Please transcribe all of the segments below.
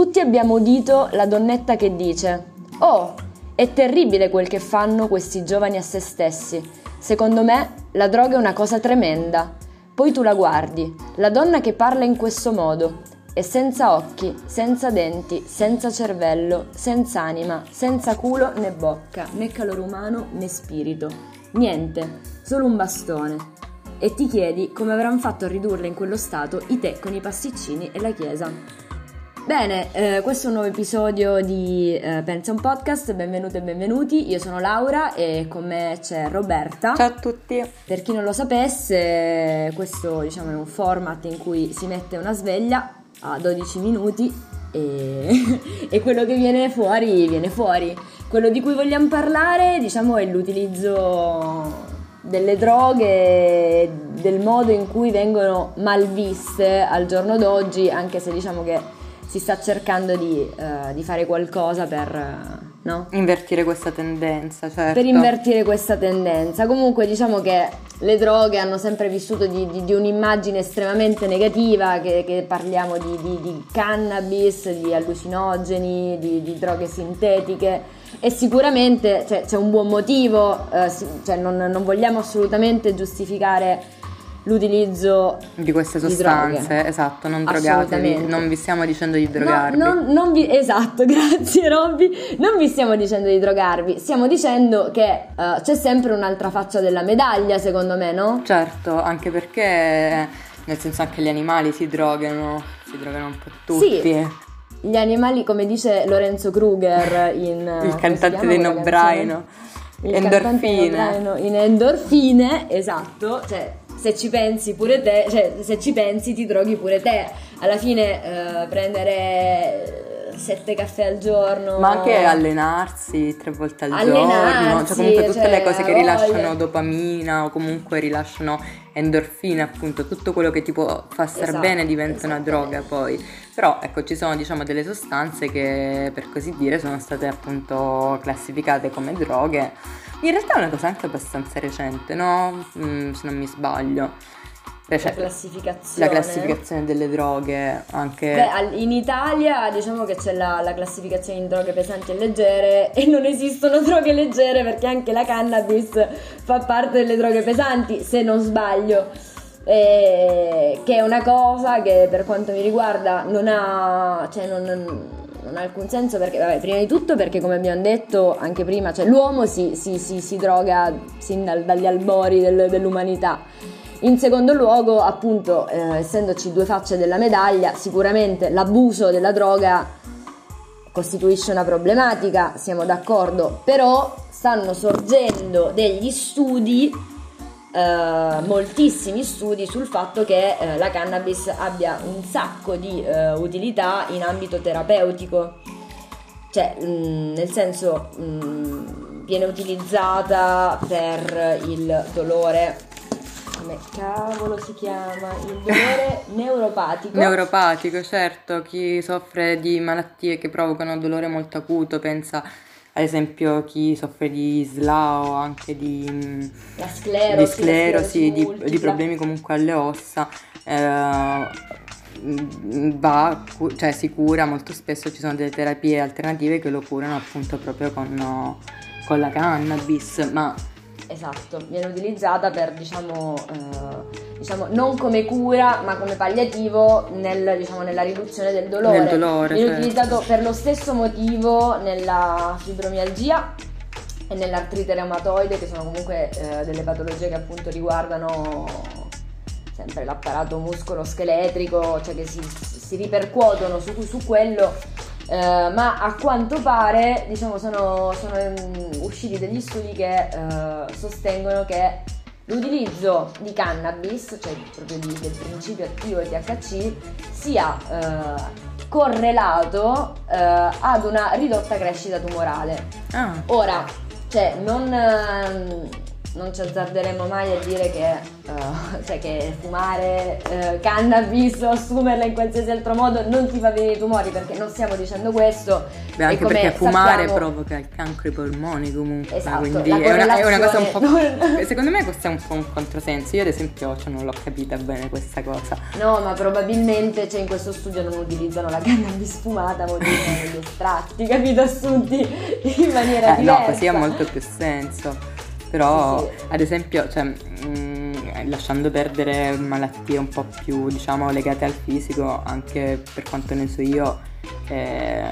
tutti abbiamo udito la donnetta che dice: Oh, è terribile quel che fanno questi giovani a se stessi. Secondo me la droga è una cosa tremenda. Poi tu la guardi, la donna che parla in questo modo, è senza occhi, senza denti, senza cervello, senza anima, senza culo né bocca, né calore umano né spirito. Niente, solo un bastone. E ti chiedi come avranno fatto a ridurla in quello stato i te con i pasticcini e la chiesa. Bene, eh, questo è un nuovo episodio di eh, Pensa un podcast, benvenute e benvenuti, io sono Laura e con me c'è Roberta. Ciao a tutti! Per chi non lo sapesse, questo diciamo, è un format in cui si mette una sveglia a 12 minuti e, e quello che viene fuori viene fuori. Quello di cui vogliamo parlare diciamo, è l'utilizzo delle droghe, del modo in cui vengono malviste al giorno d'oggi, anche se diciamo che si sta cercando di, uh, di fare qualcosa per... Uh, no? Invertire questa tendenza, certo. Per invertire questa tendenza. Comunque diciamo che le droghe hanno sempre vissuto di, di, di un'immagine estremamente negativa, che, che parliamo di, cannabis, di allucinogeni, di, droghe sintetiche e sicuramente cioè, c'è un buon motivo, eh, cioè, non, non vogliamo assolutamente giustificare l'utilizzo di queste sostanze, di esatto, non drogatevi, non vi stiamo dicendo di drogarvi. No, non, non vi, esatto, grazie Robby, non vi stiamo dicendo di drogarvi, stiamo dicendo che uh, c'è sempre un'altra faccia della medaglia, secondo me, no? Certo, anche perché nel senso anche gli animali si drogano, si drogano un po' tutti. Sì. Gli animali, come dice Lorenzo Kruger in... Il cantante dei Nobraino. Endorfine. In endorfine, esatto, cioè se ci pensi pure te, cioè se ci pensi ti droghi pure te. Alla fine eh, prendere sette caffè al giorno. Ma anche allenarsi tre volte al allenarsi, giorno, cioè comunque tutte cioè, le cose che rilasciano dopamina o comunque rilasciano endorfine, appunto, tutto quello che ti può far star esatto, bene diventa una droga poi. Però ecco, ci sono diciamo delle sostanze che per così dire sono state appunto classificate come droghe in realtà è una cosa anche abbastanza recente, no? Mm, se non mi sbaglio. Cioè, la classificazione. La classificazione delle droghe anche. Beh, in Italia diciamo che c'è la, la, classificazione in droghe pesanti e leggere e non esistono droghe leggere perché anche la cannabis fa parte delle droghe pesanti, se non sbaglio. E, che è una cosa che per quanto mi riguarda non ha. cioè non, non non ha alcun senso perché, vabbè, prima di tutto perché come abbiamo detto anche prima, cioè l'uomo si, si, si, si droga sin dal, dagli albori del, dell'umanità. In secondo luogo, appunto, eh, essendoci due facce della medaglia, sicuramente l'abuso della droga costituisce una problematica, siamo d'accordo, però stanno sorgendo degli studi Uh, moltissimi studi sul fatto che uh, la cannabis abbia un sacco di uh, utilità in ambito terapeutico. Cioè, mh, mm, nel senso, mh, mm, viene utilizzata per il dolore. Come cavolo si chiama? Il dolore neuropatico. Neuropatico, certo. Chi soffre di malattie che provocano dolore molto acuto pensa ad esempio chi soffre di SLA o anche di, la sclerosi, di, sclerosi, di, di problemi comunque alle ossa, eh, va, cioè si cura, molto spesso ci sono delle terapie alternative che lo curano appunto proprio con, con la cannabis, ma esatto, viene utilizzata per diciamo, eh, diciamo, non come cura ma come palliativo nel, diciamo, nella riduzione del dolore. Del dolore viene certo. utilizzato per lo stesso motivo nella fibromialgia e nell'artrite reumatoide che sono comunque eh, delle patologie che appunto riguardano sempre l'apparato muscolo-scheletrico, cioè che si, si ripercuotono su, su quello eh, ma a quanto pare diciamo, sono, sono um, usciti degli studi che uh, sostengono che l'utilizzo di cannabis, cioè proprio di, del principio attivo THC, sia uh, correlato ad una ridotta crescita tumorale. Ah. Ora, cioè, non, ehm, non ci azzarderemo mai a dire che, uh, cioè che fumare uh, cannabis o assumerla in qualsiasi altro modo non ti fa venire i tumori perché non stiamo dicendo questo. Beh, anche perché fumare sappiamo... provoca il cancro ai polmoni comunque, esatto, quindi è una, è una, cosa un po'... Non... Secondo me questo è un po' un controsenso, io ad esempio cioè, non l'ho capita bene questa cosa. No, ma probabilmente cioè, in questo studio non utilizzano la cannabis fumata, ma utilizzano gli estratti, capito, assunti in maniera eh, diversa. No, così ha molto più senso. Però, sì, sì. ad esempio, cioè, mh, mm, lasciando perdere malattie un po' più, diciamo, legate al fisico, anche per quanto ne so io, eh,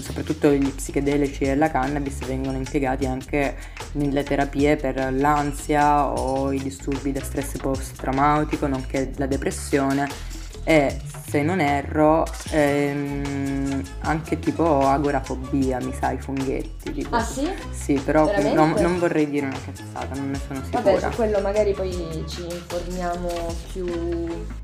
soprattutto gli psichedelici e la cannabis vengono impiegati anche nelle terapie per l'ansia o i disturbi da stress post-traumatico, nonché la depressione e se non erro ehm, anche tipo agorafobia mi sa i funghetti tipo. ah sì? sì però non, non, vorrei dire una cazzata non ne sono sicura vabbè su quello magari poi ci informiamo più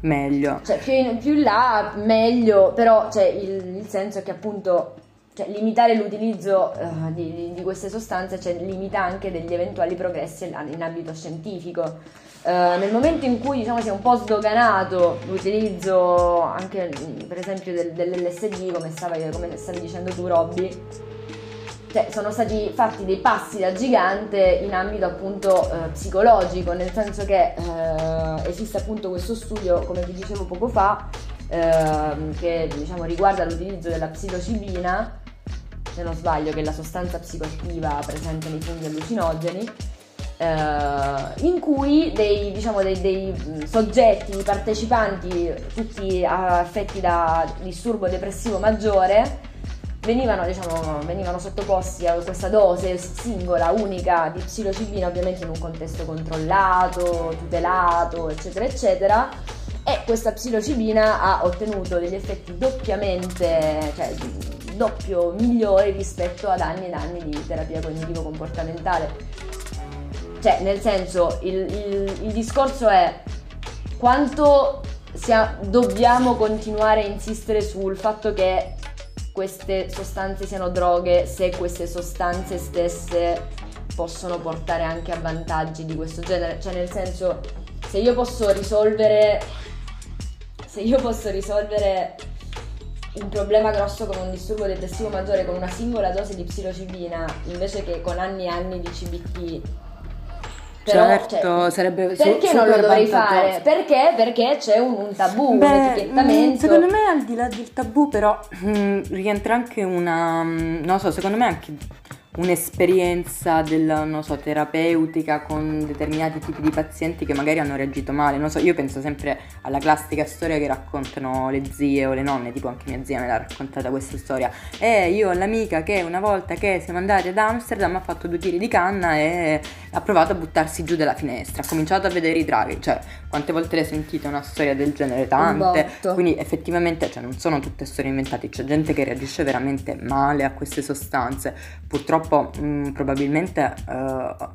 meglio cioè più in, più là meglio però cioè, il, il senso è che appunto cioè, limitare l'utilizzo uh, di, di, queste sostanze cioè, limita anche degli eventuali progressi in ambito scientifico. Uh, nel momento in cui diciamo, si è un po' sdoganato l'utilizzo anche per esempio del, dell'LSD, come, stava, come stavi dicendo tu Robby, cioè, sono stati fatti dei passi da gigante in ambito appunto uh, psicologico, nel senso che esiste appunto questo studio, come vi dicevo poco fa, ehm, che diciamo, riguarda l'utilizzo della psilocibina se non sbaglio, che è la sostanza psicoattiva presente nei funghi allucinogeni, eh, in cui dei, diciamo, dei, dei soggetti, partecipanti, tutti affetti da disturbo depressivo maggiore, venivano, diciamo, venivano, sottoposti a questa dose singola, unica di psilocibina, ovviamente in un contesto controllato, tutelato, eccetera, eccetera. E questa psilocibina ha ottenuto degli effetti doppiamente, cioè doppio migliori rispetto ad anni ed anni di terapia cognitivo-comportamentale. Cioè, nel senso, il, il, il discorso è quanto sia, dobbiamo continuare a insistere sul fatto che queste sostanze siano droghe se queste sostanze stesse possono portare anche a vantaggi di questo genere. Cioè, nel senso, se io posso risolvere. Se io posso risolvere un problema grosso come un disturbo depressivo maggiore con una singola dose di psilocibina invece che con anni e anni di CBT. Però, certo, cioè, sarebbe Perché non lo dovrei fare? Perché? Perché c'è un, un tabù, Beh, un etichettamento. Mm, secondo me al di là del tabù però mh, mm, rientra anche una... Mm, non so, secondo me anche un'esperienza del, non so, terapeutica con determinati tipi di pazienti che magari hanno reagito male. Non so, io penso sempre alla classica storia che raccontano le zie o le nonne, tipo anche mia zia me l'ha raccontata questa storia. E io ho l'amica che una volta che siamo andati ad Amsterdam ha fatto due tiri di canna e ha provato a buttarsi giù dalla finestra, ha cominciato a vedere i draghi. Cioè, quante volte l'hai sentita una storia del genere? Tante. Quindi effettivamente, cioè, non sono tutte storie inventate, c'è gente che reagisce veramente male a queste sostanze. Purtroppo purtroppo mh, mm, probabilmente uh,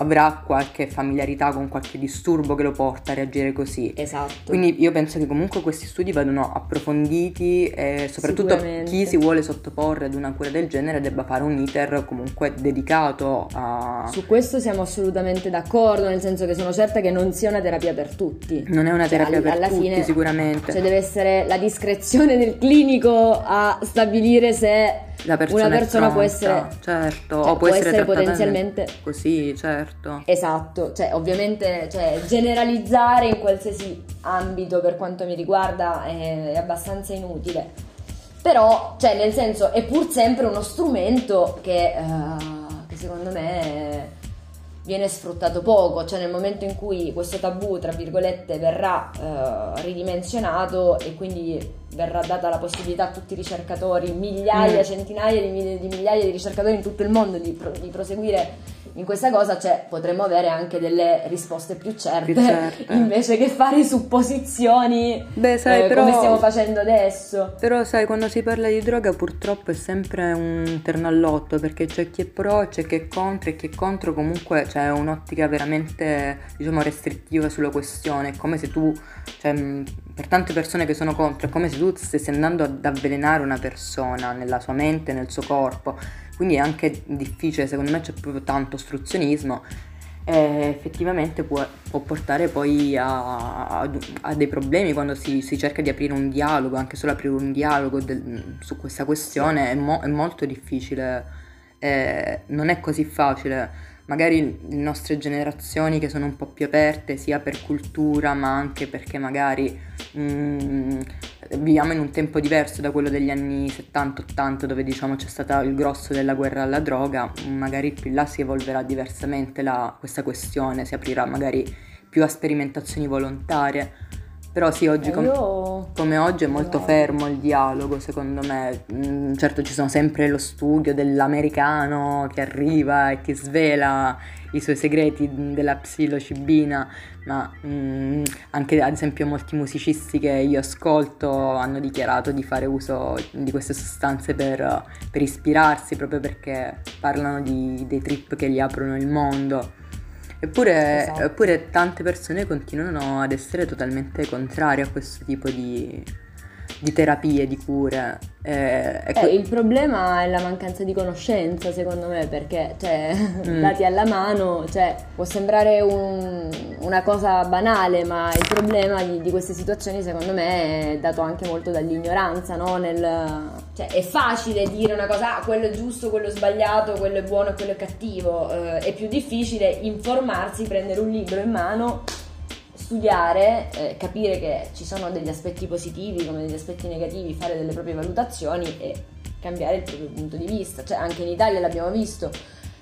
avrà qualche familiarità con qualche disturbo che lo porta a reagire così. Esatto. Quindi io penso che comunque questi studi vadano approfonditi e soprattutto chi si vuole sottoporre ad una cura del genere debba fare un iter comunque dedicato a... Su questo siamo assolutamente d'accordo, nel senso che sono certa che non sia una terapia per tutti. Non è una cioè, terapia cioè, per alla tutti fine, sicuramente. Cioè deve essere la discrezione del clinico a stabilire se la persona una persona può essere certo cioè, o può, essere, essere potenzialmente così certo. Esatto cioè ovviamente cioè, generalizzare in qualsiasi ambito per quanto mi riguarda è, è abbastanza inutile. Però cioè nel senso è pur sempre uno strumento che, uh, che secondo me viene sfruttato poco, cioè nel momento in cui questo tabù, tra virgolette, verrà uh, ridimensionato e quindi verrà data la possibilità a tutti i ricercatori, migliaia, mm. centinaia di, di, migliaia di ricercatori in tutto il mondo di, pro, di proseguire in questa cosa cioè, potremmo avere anche delle risposte più certe, più certe. invece che fare supposizioni Beh, sai, eh, però, come stiamo facendo adesso. Però sai, quando si parla di droga purtroppo è sempre un terno all'otto perché c'è chi è pro, c'è chi è contro e chi è contro comunque c'è un'ottica veramente diciamo restrittiva sulla questione, è come se tu, cioè, per tante persone che sono contro, è come se tu stessi andando ad avvelenare una persona nella sua mente, nel suo corpo quindi è anche difficile, secondo me c'è proprio tanto ostruzionismo e effettivamente può, può portare poi a, a, a, dei problemi quando si, si, cerca di aprire un dialogo, anche solo aprire un dialogo del, su questa questione sì. è, mo, è, molto difficile, eh, non è così facile. Magari le nostre generazioni che sono un po' più aperte sia per cultura ma anche perché magari mm, viviamo in un tempo diverso da quello degli anni 70-80 dove diciamo c'è stato il grosso della guerra alla droga, magari più là si evolverà diversamente la, questa questione, si aprirà magari più a sperimentazioni volontarie. Però sì, oggi com- io... come oggi è molto fermo il dialogo, secondo me. Mm, certo ci sono sempre lo studio dell'americano che arriva e ti svela i suoi segreti della psilocibina, ma mm, anche ad esempio molti musicisti che io ascolto hanno dichiarato di fare uso di queste sostanze per, per ispirarsi, proprio perché parlano di, dei trip che gli aprono il mondo. Eppure, esatto. eppure tante persone continuano ad essere totalmente contrarie a questo tipo di, di terapie, di cure. Eh, ecco. eh, il problema è la mancanza di conoscenza, secondo me, perché cioè, mm. dati alla mano, cioè, può sembrare un, una cosa banale, ma il problema di, di, queste situazioni, secondo me, è dato anche molto dall'ignoranza, no? Nel, cioè, è facile dire una cosa, ah, quello è giusto, quello è sbagliato, quello è buono quello è cattivo. Eh, è più difficile informarsi, prendere un libro in mano studiare, eh, capire che ci sono degli aspetti positivi come degli aspetti negativi, fare delle proprie valutazioni e cambiare il proprio punto di vista. Cioè anche in Italia l'abbiamo visto,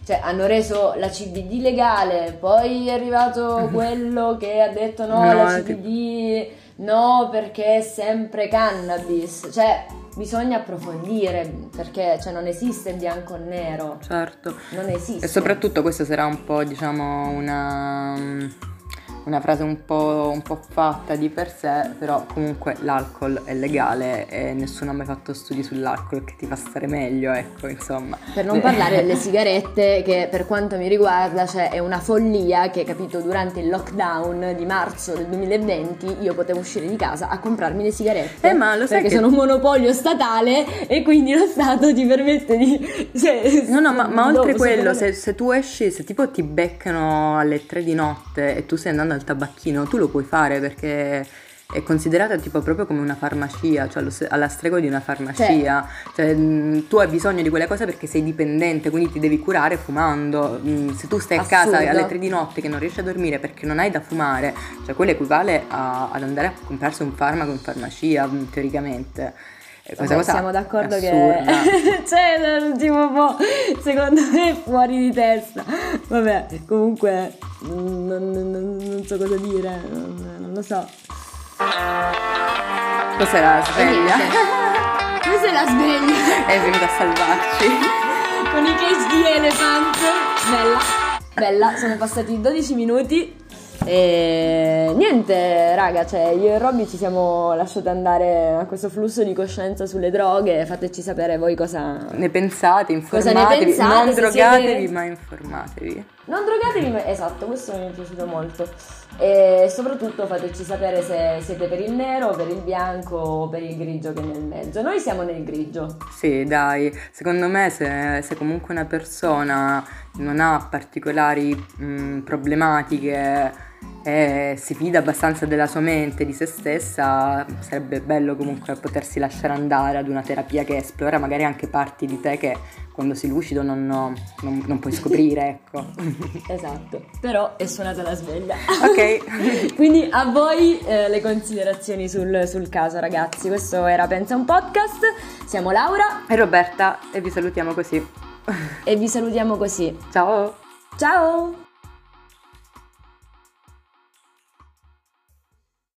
cioè hanno reso la CBD legale, poi è arrivato quello che ha detto no, no la CBD no perché è sempre cannabis, cioè bisogna approfondire perché cioè, non esiste bianco e nero. Certo. Non esiste. E soprattutto questo sarà un po' diciamo una una frase un po', un po', fatta di per sé, però comunque l'alcol è legale e nessuno ha mai fatto studi sull'alcol che ti fa stare meglio, ecco, insomma. Per non parlare delle sigarette, che per quanto mi riguarda cioè, è una follia che, capito, durante il lockdown di marzo del 2020 io potevo uscire di casa a comprarmi le sigarette. Eh, ma lo sai perché che... sono un monopolio statale e quindi lo Stato ti permette di... Cioè, no, no, ma, ma oltre quello, se, se tu esci, se tipo ti beccano alle 3 di notte e tu stai andando al tabacchino, tu lo puoi fare perché è considerata tipo proprio come una farmacia, cioè alla stregua di una farmacia. Cioè, mh, tu hai bisogno di quelle cose perché sei dipendente, quindi ti devi curare fumando. Mh, se tu stai Assurdo. a casa alle tre di notte che non riesci a dormire perché non hai da fumare, cioè quello equivale a, ad andare a comprarsi un farmaco in farmacia, mh, teoricamente. Questa cosa siamo d'accordo che cioè l'ultimo po' secondo me fuori di testa vabbè comunque non, non, non, non so cosa dire non, lo so cos'è la sveglia? questa è la sveglia è venuta a salvarci con i cage di elephant bella bella sono passati 12 minuti e niente, raga, cioè io e Robby ci siamo lasciati andare a questo flusso di coscienza sulle droghe. Fateci sapere voi cosa ne pensate, informatevi. Cosa ne pensate, non drogatevi, siete... ma informatevi. Non drogatevi, ma esatto, questo mi è piaciuto molto. E soprattutto fateci sapere se siete per il nero, per il bianco o per il grigio che è nel mezzo. Noi siamo nel grigio. Sì, dai, secondo me se, se comunque una persona non ha particolari mh, problematiche e si fida abbastanza della sua mente, di se stessa, sarebbe bello comunque potersi lasciare andare ad una terapia che esplora magari anche parti di te che quando sei lucido non, non, non puoi scoprire, ecco. esatto, però è suonata la sveglia. Ok. Quindi a voi eh, le considerazioni sul, sul caso, ragazzi. Questo era Pensa un podcast. Siamo Laura e Roberta e vi salutiamo così. e vi salutiamo così. Ciao. Ciao.